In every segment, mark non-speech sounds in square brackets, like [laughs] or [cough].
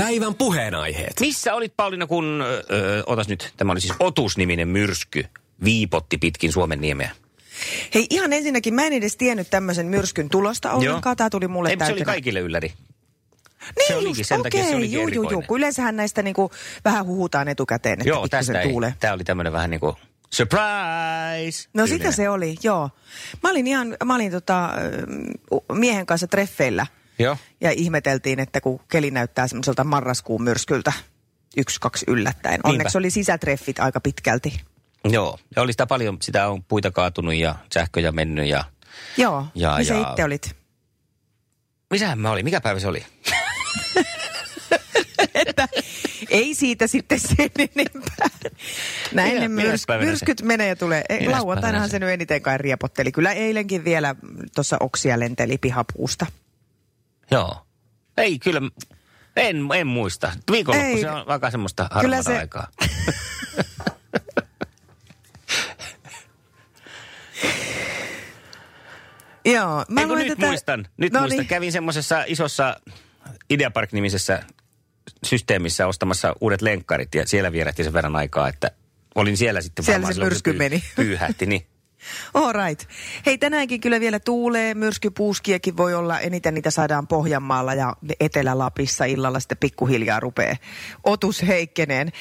Päivän puheenaiheet. Missä olit Pauliina, kun, ö, otas nyt, tämä oli siis Otus-niminen myrsky, viipotti pitkin Suomen niemeä? Hei ihan ensinnäkin, mä en edes tiennyt tämmöisen myrskyn tulosta ollenkaan. Tämä tuli mulle Ei, se oli kaikille ylläri. Niin se olikin, just, sen takia se okei, olikin juu, juu, juu. Kun yleensähän näistä niinku vähän huhutaan etukäteen, että Joo, pikkusen tästä ei. tuulee. Tämä oli tämmöinen vähän niin kuin surprise. No tyylinen. sitä se oli, joo. Mä olin ihan, mä olin tota, miehen kanssa treffeillä Joo. ja ihmeteltiin, että kun keli näyttää semmoiselta marraskuun myrskyltä, yksi, kaksi yllättäen. Onneksi oli sisätreffit aika pitkälti. Joo, ja oli sitä paljon, sitä on puita kaatunut ja sähköjä mennyt ja... Joo, Ja- missä ja- itse olit? Missähän mä olin? Mikä päivä se oli? [laughs] että ei siitä sitten sen enempää. Näin Minä- ne myrs, myrskyt menee ja tulee. Ei, Minäs lauantainahan se? nyt eniten kai riepotteli. Kyllä eilenkin vielä tuossa oksia lenteli pihapuusta. Joo. Ei, kyllä, en, en muista. Viikonloppu Ei. se on aika semmoista Kyllä harmaata se- aikaa. [laughs] Joo, mä Ei, kun luen nyt tätä- muistan, nyt No muistan. niin. Kävin semmoisessa isossa Ideapark-nimisessä systeemissä ostamassa uudet lenkkarit ja siellä vierähti sen verran aikaa, että olin siellä sitten Siellä varmaan se myrsky meni. Pyyhähti, niin. All right. Hei, tänäänkin kyllä vielä tuulee, myrskypuuskiakin voi olla, eniten niitä saadaan Pohjanmaalla ja Etelä-Lapissa illalla sitten pikkuhiljaa rupeaa otus heikkeneen.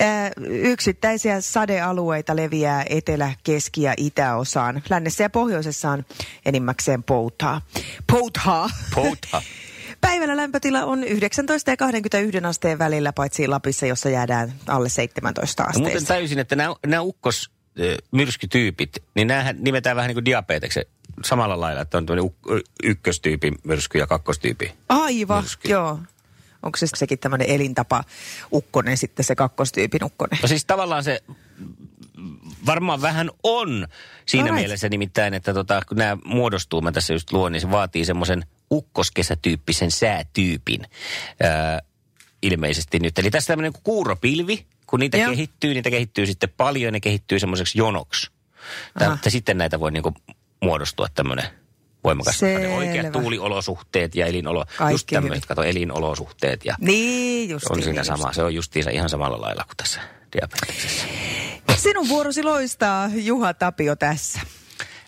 Ää, yksittäisiä sadealueita leviää etelä-, keski- ja itäosaan. Lännessä ja pohjoisessa on enimmäkseen poutaa. Pouthaa. Pouta. [laughs] Päivällä lämpötila on 19 ja 21 asteen välillä, paitsi Lapissa, jossa jäädään alle 17 No, muuten täysin, että nämä, nämä ukkos myrskytyypit, niin näähän nimetään vähän niin kuin diabeteksen samalla lailla, että on tuonne ykköstyypin myrsky ja kakkostyypin. Aivan, myrsky. joo. Onko se sekin tämmöinen elintapa ukkonen sitten se kakkostyypin ukkonen? No siis tavallaan se varmaan vähän on siinä Alright. mielessä nimittäin, että tota, kun nämä muodostuu, mä tässä just luon, niin se vaatii semmoisen ukkoskesätyyppisen säätyypin ää, ilmeisesti nyt. Eli tässä tämmöinen kuin kuuropilvi, kun niitä Joo. kehittyy, niitä kehittyy sitten paljon ja ne kehittyy semmoiseksi jonoksi. Että sitten näitä voi niinku muodostua tämmöinen voimakas. Selvä. Oikeat tuuliolosuhteet ja. Just Kaikki tämmöiset, hyvin. kato, elinolosuhteet ja Niin, just on siinä sama. Se on justiinsa ihan samalla lailla kuin tässä diabeteksessä. Sinun vuorosi loistaa, Juha Tapio tässä.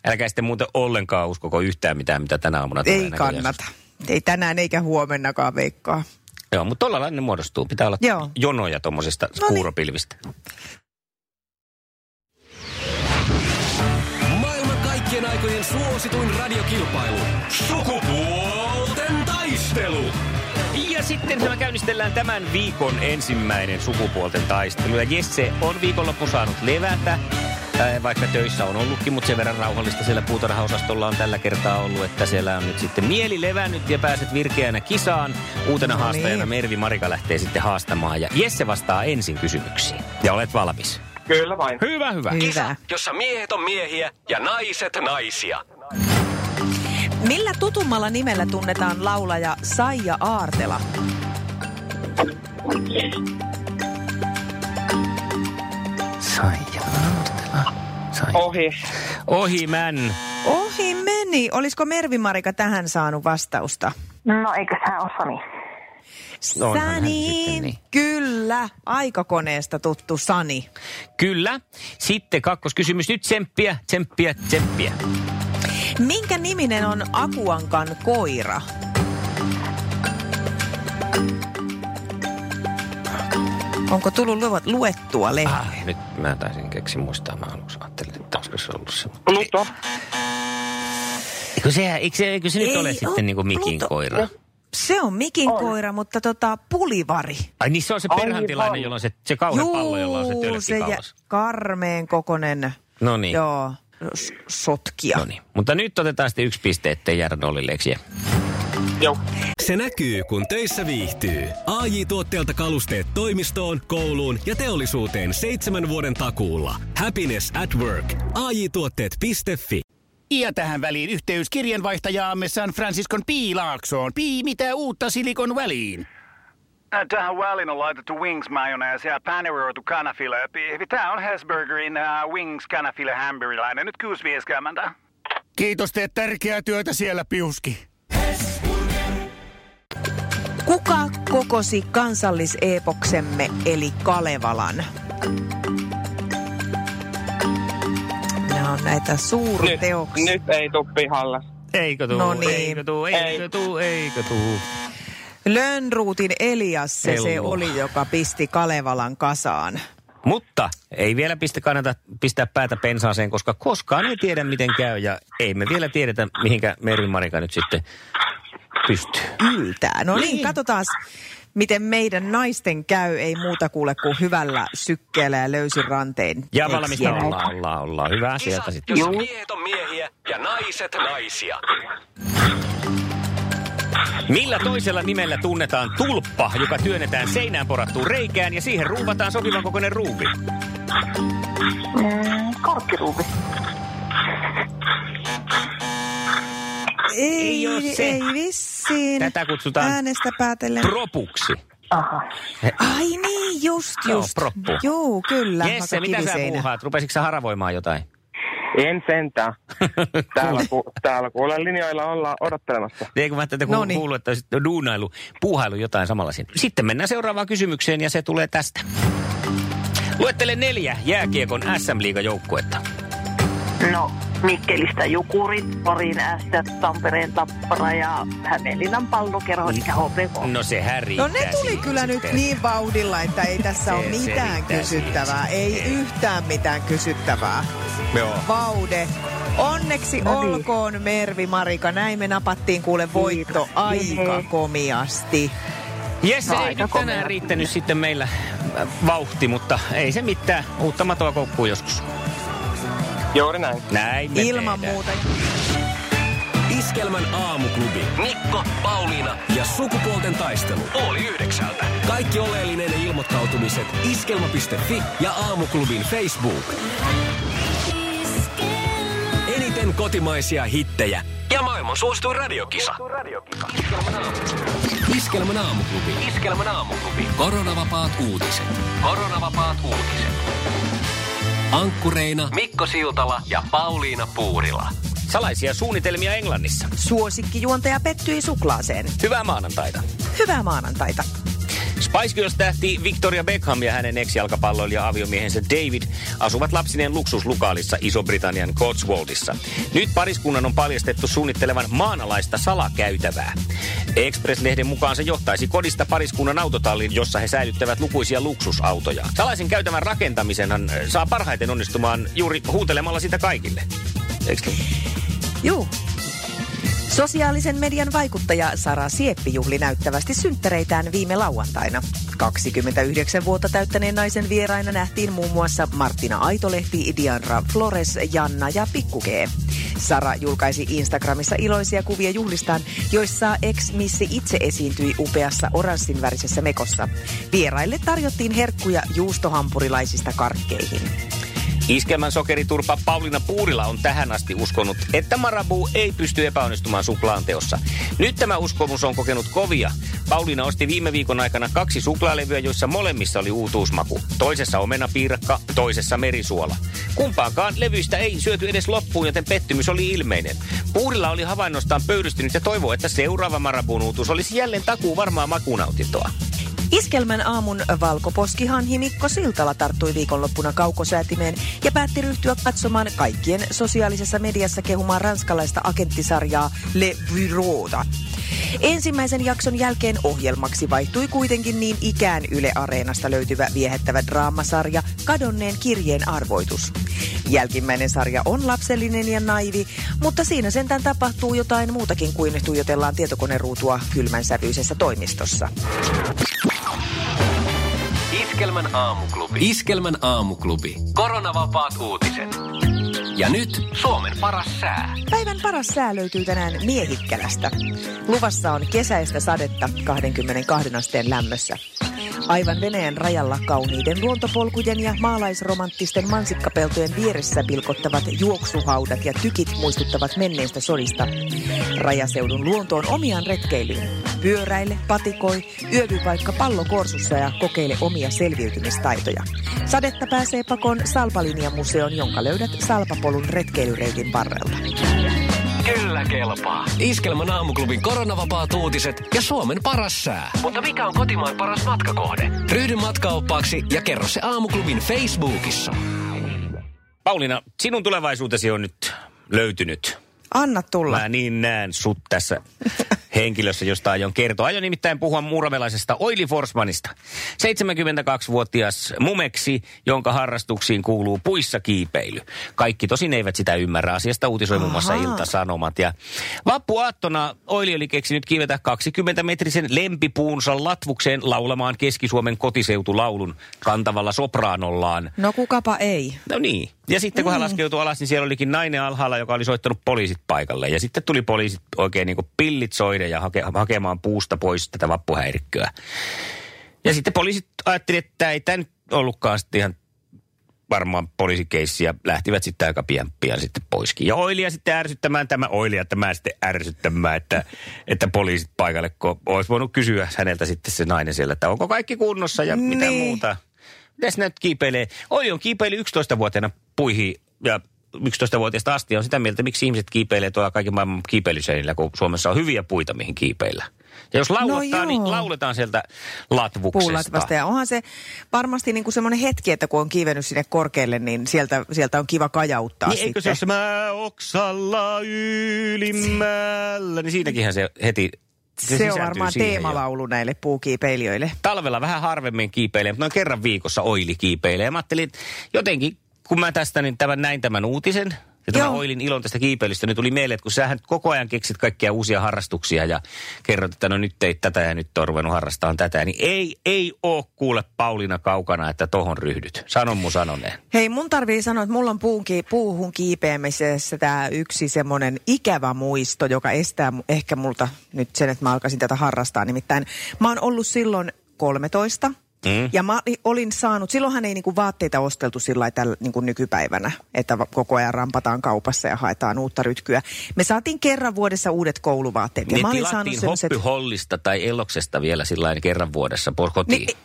Älkää sitten muuten ollenkaan uskoko yhtään mitään, mitä tänä aamuna tulee Ei kannata. Ei tänään eikä huomennakaan veikkaa. Joo, mutta tuolla lailla ne muodostuu. Pitää olla Joo. jonoja tuommoisista No niin. kuuropilvistä. Maailman kaikkien aikojen suosituin radiokilpailu. Sukupuolten taistelu. Ja sitten me käynnistellään tämän viikon ensimmäinen sukupuolten taistelu. Ja Jesse on viikonloppu saanut levätä, vaikka töissä on ollutkin, mutta sen verran rauhallista siellä puutarhaosastolla on tällä kertaa ollut, että siellä on nyt sitten mieli levännyt ja pääset virkeänä kisaan. Uutena No niin. haastajana Mervi Marika lähtee sitten haastamaan ja Jesse vastaa ensin kysymyksiin. Ja olet valmis. Kyllä vain. Hyvä, hyvä. Hyvä. jossa miehet on miehiä ja naiset naisia. Millä tutummalla nimellä tunnetaan laulaja Saija Aartela? Saija Sai. Ohi. Ohi män. Ohi meni. Olisiko Mervi Marika tähän saanut vastausta? No eikö ole? Onhan hän Sani. sitten niin. Kyllä. Aikakoneesta tuttu Sani. Kyllä. Sitten kakkoskysymys. Nyt tsemppiä, tsemppiä, tsemppiä. Minkä niminen on Akuankan koira? Onko tullut lu- luettua lehtiä? Ah, nyt mä taisin keksi muistaa. Mä aluksi olisiko se ollut se. Pluto. Eikö se, eikö se, eikö se nyt Ei ole sitten niin kuin Mikin Pluto- koira? Se on Mikin on. koira, mutta tota, pulivari. Ai niin se on se Aivan. perhantilainen, jolla on se, se kauhean pallo, jolla on se tölkki se karmeen kokonen, No niin. joo, s- sotkija. No niin. Mutta nyt otetaan sitten yksi piste, ettei jäädä nollille, eikö jää? Joo. Se näkyy, kun töissä viihtyy. ai tuotteelta kalusteet toimistoon, kouluun ja teollisuuteen seitsemän vuoden takuulla. Happiness at work. ai tuotteetfi Ja tähän väliin yhteys kirjanvaihtajaamme San Franciscon Piilaaksoon. Pii, mitä uutta Silikon väliin? Tähän väliin on laitettu wings mayonnaise ja paneroitu kanafila. Tämä on Hesburgerin uh, wings kanafila hamburilainen. Nyt 6.50. Kiitos, teet tärkeää työtä siellä, Piuski. Kuka kokosi kansalliseepoksemme eli Kalevalan? Nämä on näitä suurteoksia. Nyt, nyt ei tuu pihalle. Eikö tuu, No niin. eikö tuu, eikö tuu, eikö tuu. Lönnruutin Elias se, se oli, joka pisti Kalevalan kasaan. Mutta ei vielä pistä kannata pistää päätä pensaaseen, koska koskaan ei tiedä miten käy ja ei me vielä tiedetä mihinkä Meri Marika nyt sitten pystyy. yltää. No niin, katsotaan, miten meidän naisten käy. Ei muuta kuule kuin hyvällä sykkeellä ja löysin ranteen. Ja valmista ollaan, ollaan, ollaan. Hyvä sieltä sitten. jossa miehet on miehiä ja naiset naisia. Millä toisella nimellä tunnetaan tulppa, joka työnnetään seinään porattuun reikään ja siihen ruuvataan sopivan kokoinen ruuvi? Mm, korkkiruuvi. Ei, Ei oo se. ei vissiin. Tätä kutsutaan Äänestä päätellen. Propuksi. Aha. Ai niin, just, Joo, just. proppu. Joo, kyllä. Jesse, mitä sä puuhaat? Rupesitko sä haravoimaan jotain? En sentään. [laughs] Täällä, ku, täällä kuulen linjoilla ollaan odottelemassa. Ei kun mä tätä No kuulu, niin. kuulu, että olisit duunailu, puuhailu jotain samalla siinä. Sitten mennään seuraavaan kysymykseen ja se tulee tästä. Luettele neljä jääkiekon SM-liigan joukkuetta. No, Mikkelistä Jukurit, Porin Ässät, Tampereen Tappara ja Hämeenlinnan pallokerho, eli HPK. No sehän No riittää ne tuli siihen kyllä nyt sitten. niin vauhdilla, että ei tässä Se- ole se mitään kysyttävää. siihen. Ei yhtään mitään kysyttävää. Joo. Vaude. Onneksi No niin. olkoon Mervi Marika. Näin me napattiin kuule voitto aika komiasti. Ei Aika nyt komea. tänään riittänyt sitten meillä vauhti, mutta ei se mitään. Uutta matoa koukkuun joskus. Juuri näin. Näin me Ilman tehdään. muuta. Iskelmän aamuklubi. Mikko, Pauliina ja sukupuolten taistelu. Oli yhdeksältä. Kaikki oleellinen ilmoittautumiset iskelma.fi ja aamuklubin Facebook. Eniten kotimaisia hittejä ja maailman suosituin radiokisa. Iskelmän aamuklubi. Iskelmän aamuklubi. Koronavapaat uutiset. Koronavapaat uutiset. Ankkureina Mikko Siltala ja Pauliina Puurila. Salaisia suunnitelmia Englannissa. Suosikkijuontaja pettyi suklaaseen. Hyvää maanantaita. Hyvää maanantaita. Spice Girls-tähti Victoria Beckham ja hänen ex-jalkapalloilija aviomiehensä David asuvat lapsineen luksuslukaalissa Iso-Britannian Cotswoldissa. Nyt pariskunnan on paljastettu suunnittelevan maanalaista salakäytävää. Express-lehden mukaan se johtaisi kodista pariskunnan autotallin, jossa he säilyttävät lukuisia luksusautoja. Salaisen käytävän rakentamisenhan äh, saa parhaiten onnistumaan juuri huutelemalla sitä kaikille. Eikö niin? Juu. Sosiaalisen median vaikuttaja Sara Sieppi juhli näyttävästi synttäreitään viime lauantaina. 29 vuotta täyttäneen naisen vieraina nähtiin muun muassa Martina Aitolehti, Diandra Flores, Janna ja Pikkukee. Sara julkaisi Instagramissa iloisia kuvia juhlistaan, joissa ex-missi itse esiintyi upeassa oranssinvärisessä mekossa. Vieraille tarjottiin herkkuja juustohampurilaisista karkkeihin. Iskelmän sokeriturpa Pauliina Puurila on tähän asti uskonut, että Marabu ei pysty epäonnistumaan suklaanteossa. Nyt tämä uskomus on kokenut kovia. Pauliina osti viime viikon aikana kaksi suklaalevyä, joissa molemmissa oli uutuusmaku. Toisessa omenapiirakka, toisessa merisuola. Kumpaankaan levyistä ei syöty edes loppuun, joten pettymys oli ilmeinen. Puurila oli havainnostaan pöyristynyt ja toivoi, että seuraava Marabun uutuus olisi jälleen takuu varmaa makunautintoa. Iskelmän aamun valkoposkihanhi Mikko Siltala tarttui viikonloppuna kaukosäätimeen ja päätti ryhtyä katsomaan kaikkien sosiaalisessa mediassa kehumaan ranskalaista agenttisarjaa Le Bureauta. Ensimmäisen jakson jälkeen ohjelmaksi vaihtui kuitenkin niin ikään Yle Areenasta löytyvä viehättävä draamasarja Kadonneen kirjeen arvoitus. Jälkimmäinen sarja on lapsellinen ja naivi, mutta siinä sentään tapahtuu jotain muutakin kuin tuijotellaan tietokoneruutua kylmän sävyisessä toimistossa. Iskelmän aamuklubi. Iskelmän aamuklubi. Koronavapaat uutiset. Ja nyt Suomen paras sää. Päivän paras sää löytyy tänään Miehikkälästä. Luvassa on kesäistä sadetta 22 asteen lämmössä. Aivan Venäjän rajalla kauniiden luontopolkujen ja maalaisromanttisten mansikkapeltojen vieressä pilkottavat juoksuhaudat ja tykit muistuttavat menneistä sodista. Rajaseudun luonto on omiaan retkeilyyn. Pyöräile, patikoi, yövy vaikka pallokorsussa ja kokeile omia selviytymistaitoja. Sadetta pääsee pakoon Salpalinja-museon, jonka löydät Salpapolun retkeilyreitin varrelta. Kyllä kelpaa. Iskelmän aamuklubin koronavapaat uutiset ja Suomen paras sää. Mutta mikä on kotimaan paras matkakohde? Ryhdy matkaoppaaksi ja kerro se aamuklubin Facebookissa. Pauliina, sinun tulevaisuutesi on nyt löytynyt. Anna tulla. Mä niin näen sut tässä [laughs] henkilössä, josta aion kertoa. Aion nimittäin puhua muramelaisesta Oili Forsmanista. 72-vuotias mumeksi, jonka harrastuksiin kuuluu puissa kiipeily. Kaikki tosin eivät sitä ymmärrä. Asiasta uutisoi muun muassa. Ilta-Sanomat. Ja vappuaattona Oili oli keksinyt kiivetä 20-metrisen lempipuunsa latvukseen laulamaan Keski-Suomen kotiseutulaulun kantavalla sopraanollaan. No kukapa ei. No niin. Ja sitten kun hän laskeutui alas, niin siellä olikin nainen alhaalla, joka oli soittanut poliisit paikalle. Ja sitten tuli poliisit oikein niin kuin pillit soiden ja hake, hakemaan puusta pois tätä vappuhäirikköä. Ja sitten poliisit ajattelivat, että ei tämä nyt ollutkaan sitten ihan varmaan poliisikeissi ja lähtivät sitten aika pian, pian sitten poiskin. Ja Oilia sitten ärsyttämään, tämä Oilia tämä sitten ärsyttämään, että, että poliisit paikalle, kun olisi voinut kysyä häneltä sitten se nainen siellä, että onko kaikki kunnossa ja mitä Niin. muuta. Mitäs nyt kiipeilee? Oili on kiipeily 11-vuotiaana puihin ja 11-vuotiaasta asti on sitä mieltä, miksi ihmiset kiipeilee tuolla kaiken maailman kiipeilyseinillä, kun Suomessa on hyviä puita, mihin kiipeillä. Ja jos lauletaan, No niin lauletaan sieltä latvuksesta. puulatvasta. Ja onhan se varmasti niin kuin semmoinen hetki, että kun on kiivennyt sinne korkealle, niin sieltä, sieltä on kiva kajauttaa Niin eikö se sitten. ole se mä oksalla ylimmällä, niin siinäkinhän se heti se, se on varmaan siihen jo. teemalaulu näille puukiipeilijöille. Talvella vähän harvemmin kiipeilee, mutta noin kerran viikossa oili kiipeilee. Mä ajattelin, että jotenkin kun mä tästä niin tämän, näin tämän uutisen, ja tämä Joo. Oilin ilon tästä kiipeilystä, niin tuli mieleen, että kun sähän koko ajan keksit kaikkia uusia harrastuksia ja kerrot, että no nyt teit tätä ja nyt on ruvennut harrastamaan tätä, niin ei, ei oo kuule Pauliina kaukana, että tohon ryhdyt. Sanon mun sanoneen. Hei, mun tarvii sanoa, että mulla on puun, ki- puuhun kiipeämisessä tämä yksi semmoinen ikävä muisto, joka estää ehkä multa nyt sen, että mä alkaisin tätä harrastaa. Nimittäin mä oon ollut silloin 13. Mm. Ja mä olin saanut, silloinhan ei niinku vaatteita osteltu sillä lailla niinku nykypäivänä, että koko ajan rampataan kaupassa ja haetaan uutta rytkyä. Me saatiin kerran vuodessa uudet kouluvaatteet. Ja Ne mä olin saanut semmoset- hoppyhollista tai Elloksesta vielä sillä kerran vuodessa kotiin. Niin,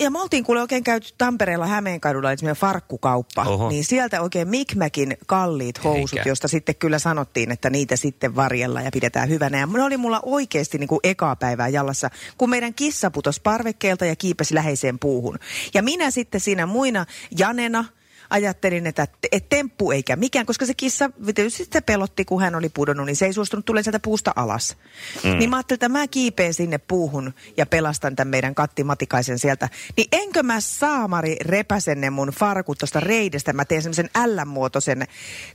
ja me oltiin kuule oikein käyty Tampereella Hämeenkadulla, eli semmoinen farkkukauppa. Oho. Niin sieltä oikein Mikmäkin kalliit housut, Eikä. josta sitten kyllä sanottiin, että niitä sitten varjella ja pidetään hyvänä. Ja ne oli mulla oikeasti niin kuin ekaa päivää jallassa, kun meidän kissa putosi parvekkeelta ja kiipesi läheiseen puuhun. Ja minä sitten siinä muina Janena, ajattelin, että et temppu eikä mikään, koska se kissa tietysti se pelotti, kun hän oli pudonnut, niin se ei suostunut tulemaan sieltä puusta alas. Mm. Niin mä ajattelin, että mä kiipeen sinne puuhun ja pelastan tämän meidän Katti Matikaisen sieltä. Niin enkö mä saamari repäsen ne mun farkut tuosta reidestä. Mä teen semmoisen L-muotoisen,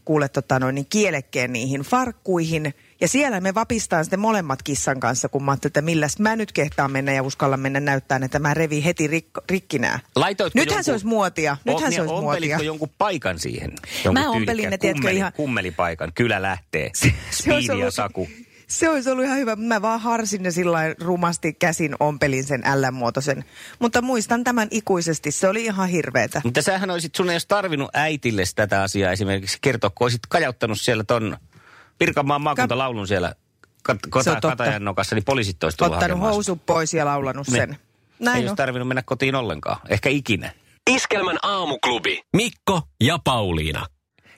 kuule tota noin, niin kielekkeen niihin farkkuihin. Ja siellä me vapistaan sitten molemmat kissan kanssa, kun mä että milläs mä nyt kehtaan mennä ja uskalla mennä näyttää, että mä revin heti rik- rikki nää. Laitoitko Nythän jonkun- se olisi muotia. Nythän O- se olisi ompelitko muotia. jonkun paikan siihen? Jonkun Mä ompelin ne, tiedätkö, kummeli, ihan- Kummelipaikan. Kylä lähtee. Se olisi Speedy ja ollut- Saku. Se olisi ollut ihan hyvä. Mä vaan harsin ne sillä rumasti käsin ompelin sen L-muotoisen. Mutta muistan tämän ikuisesti. Se oli ihan hirveetä. Mutta sähän olisit, sun ei olisi tarvinnut äitille tätä asiaa esimerkiksi kertoa, kun olisit kajauttanut siellä ton Pirkanmaan maakuntalaulun siellä kat, kota. Katajan nokassa, niin poliisit olisi tullut Ottanut housut pois ja laulanut Ne. sen. Ei Näin olisi on. tarvinnut mennä kotiin ollenkaan. Ehkä ikinä. Iskelmän aamuklubi. Mikko ja Pauliina.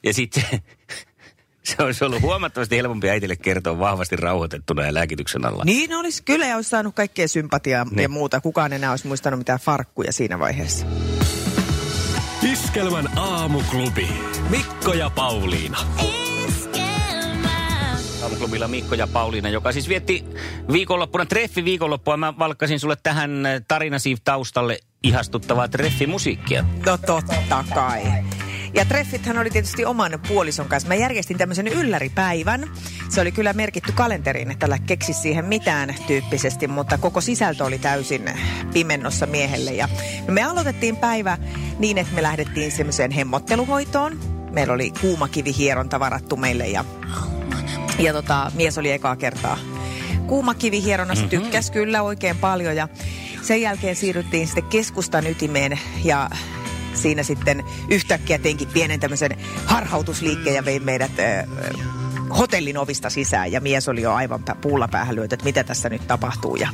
Ja sitten [laughs] se olisi ollut huomattavasti helpompi äitille kertoa vahvasti rauhoitettuna ja lääkityksen alla. Niin olisi kyllä ja olisi saanut kaikkea sympatiaa Niin. ja muuta. Kukaan enää olisi muistanut mitään farkkuja siinä vaiheessa. Iskelmän aamuklubi. Mikko ja Pauliina. Aamuklubilla Mikko ja Pauliina, joka siis vietti viikonloppuna, treffi viikonloppua. Mä valkkasin sulle tähän äh, tarinasi taustalle ihastuttavaa treffimusiikkia. No totta kai. Ja treffithän oli tietysti oman puolison kanssa. Mä järjestin tämmöisen ylläripäivän. Se oli kyllä merkitty kalenteriin, että tällä keksi siihen mitään tyyppisesti, mutta koko sisältö oli täysin pimennossa miehelle. Ja me aloitettiin päivä niin, että me lähdettiin semmoiseen hemmotteluhoitoon. Meillä oli kuumakivihieronta varattu meille ja, ja tota, mies oli ekaa kertaa kuumakivihieronnassa. Mm-hmm. Tykkäs kyllä oikein paljon ja sen jälkeen siirryttiin sitten keskustan ytimeen ja siinä sitten yhtäkkiä teinkin pienen tämmöisen harhautusliikkeen ja vein meidät äh, hotellin ovista sisään ja mies oli jo aivan puulla päähän lyöty, että mitä tässä nyt tapahtuu. Ja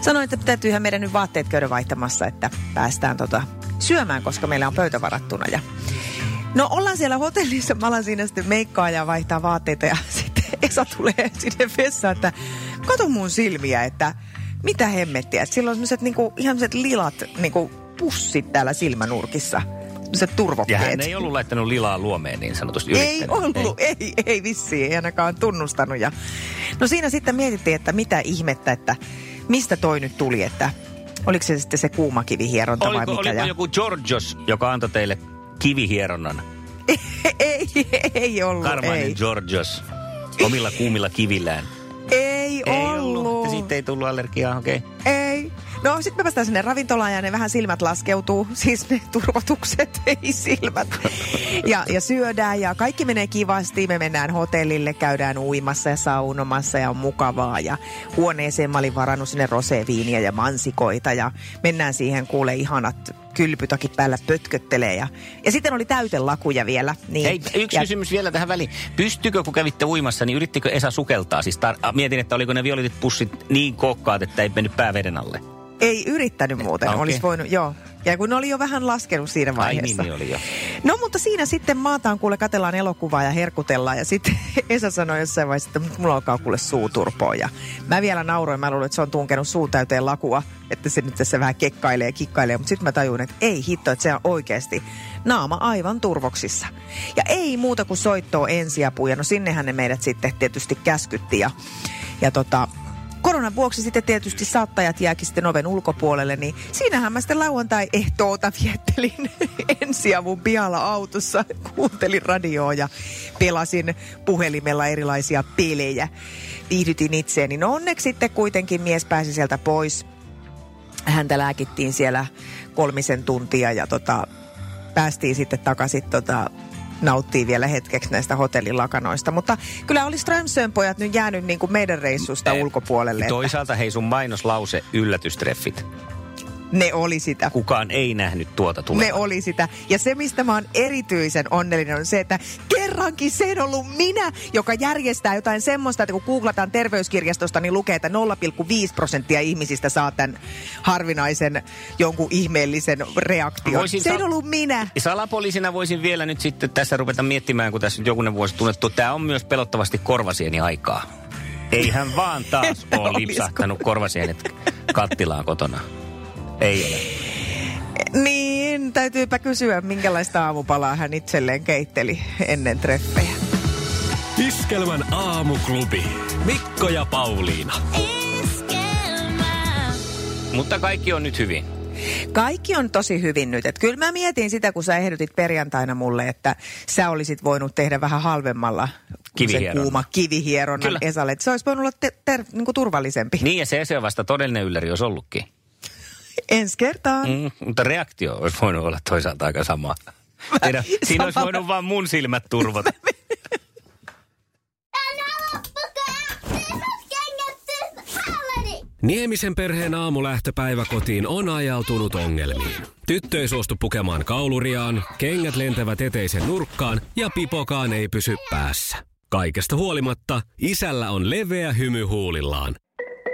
sanoin, että täytyyhän meidän nyt vaatteet käydä vaihtamassa, että päästään tota syömään, koska meillä on pöytä varattuna. Ja No ollaan siellä hotellissa, mä alan siinä sitten meikkaa ja vaihtaa vaatteita ja [laughs] Esa tulee [laughs] sinne vessaan, että kato mun silmiä, että mitä hemmettiä. Että sillä on sellaiset niinku, ihan sellaiset lilat niinku, pussit täällä silmänurkissa. Sellaiset turvokkeet. Ja hän ei ollut laittanut lilaa luomeen niin sanotusti. Ei yrittänyt. ollut, ei, ei, ei vissiin, ei ainakaan tunnustanut. Ja, no siinä sitten mietittiin, että mitä ihmettä, että mistä toi nyt tuli, että oliko se sitten se kuumakivihieronta vai Oliko, mikä? oliko ja... joku Georgios, joka antoi teille kivihieronnan? [laughs] ei, ei ollut, Karmainen ei. Georgios. Omilla kuumilla kivillään. Ei, Ei ollut. ollut. Siitä ei tullut allergiaa, okei. Okay. Ei. No sitten me päästään sinne ravintolaan ja ne vähän silmät laskeutuu, [laughs] siis ne turvatukset, [laughs] ei silmät. Ja, ja syödään ja kaikki menee kivasti. Me mennään hotellille, käydään uimassa ja saunomassa ja on mukavaa. Ja huoneeseen mä olin varannut sinne roseviiniä ja mansikoita ja mennään siihen kuule ihanat kylpytakit päällä pötköttelee. Ja, ja sitten oli täytelakuja vielä. Niin, Hei, yksi ja, kysymys vielä tähän väliin. Pystykö, kun kävitte uimassa, niin yrittikö Esa sukeltaa? Siis tar- mietin, että oliko ne violetit pussit niin kokkaat, että ei mennyt pää veden alle. Ei yrittänyt muuten, okay. olisi voinut, joo. Ja kun ne oli jo vähän laskenut siinä Ai vaiheessa. niin, niin oli jo. No mutta siinä sitten maataan kuule, katellaan elokuvaa ja herkutellaan. Ja sitten [laughs] Esa sanoi jossain vaiheessa, että mulla alkaa kuule suu turpoa. Ja mä vielä nauroin, mä luulen, että se on tunkenut suu täyteen lakua. Että se nyt tässä vähän kekkailee ja kikkailee. Mutta sitten mä tajun, että ei hitto, että se on oikeasti naama aivan turvoksissa. Ja ei muuta kuin soittoa ensiapuja. No sinnehän ne meidät sitten tietysti käskytti. Ja, ja tota, koronan vuoksi sitten tietysti saattajat jääkin sitten oven ulkopuolelle, niin siinähän mä sitten lauantai-ehtoota viettelin [laughs] ensiavun pihalla autossa. Kuuntelin radioa ja pelasin puhelimella erilaisia pelejä. Viihdytin itseäni. No onneksi sitten kuitenkin mies pääsi sieltä pois. Häntä lääkittiin siellä kolmisen tuntia ja tota, päästiin sitten takaisin tota, nauttii vielä hetkeksi näistä hotellilakanoista. Mutta kyllä oli Strömsön pojat nyt jäänyt niin kuin meidän reissusta ulkopuolelle. että Toisaalta hei sun mainoslause yllätystreffit. Ne oli sitä. Kukaan ei nähnyt tuota tulevan. Ne oli sitä. Ja se, mistä mä oon erityisen onnellinen, on se, että kerrankin se on ollut minä, joka järjestää jotain semmoista, että kun googlataan terveyskirjastosta, niin lukee, että 0,5 prosenttia ihmisistä saa tämän harvinaisen jonkun ihmeellisen reaktion. Voisin se on ollut minä. Salapoliisina voisin vielä nyt sitten tässä ruveta miettimään, kun tässä nyt jokunen vuosi tunnettu. Tämä on myös pelottavasti korvasieni aikaa. Eihän vaan taas [laughs] ole lipsahtanut korvasienet kattilaan kotona. Ei ole. Niin, täytyypä kysyä, minkälaista aamupalaa hän itselleen keitteli ennen treffejä. Iskelmän aamuklubi. Mikko ja Pauliina. Mutta kaikki on nyt hyvin. Kaikki on tosi hyvin nyt. Et kyllä mä mietin sitä, kun sä ehdotit perjantaina mulle, että sä olisit voinut tehdä vähän halvemmalla sen Kivihieronnan. kuuma kivihieronnan Kyllä. Esalle. Että se olisi voinut olla te- ter- niinku turvallisempi. Niin ja se, se on vasta todellinen ylläri, jos ollutkin. Ensi kertaan. Mm, mutta reaktio olisi voinut olla toisaalta aika sama. Tiedä, [laughs] siinä olisi Sama. voinut vaan mun silmät turvota. [laughs] Niemisen perheen aamulähtöpäivä kotiin on ajautunut ongelmiin. Tyttö ei suostu pukemaan kauluriaan, kengät lentävät eteisen nurkkaan ja pipokaan ei pysy päässä. Kaikesta huolimatta, isällä on leveä hymy huulillaan.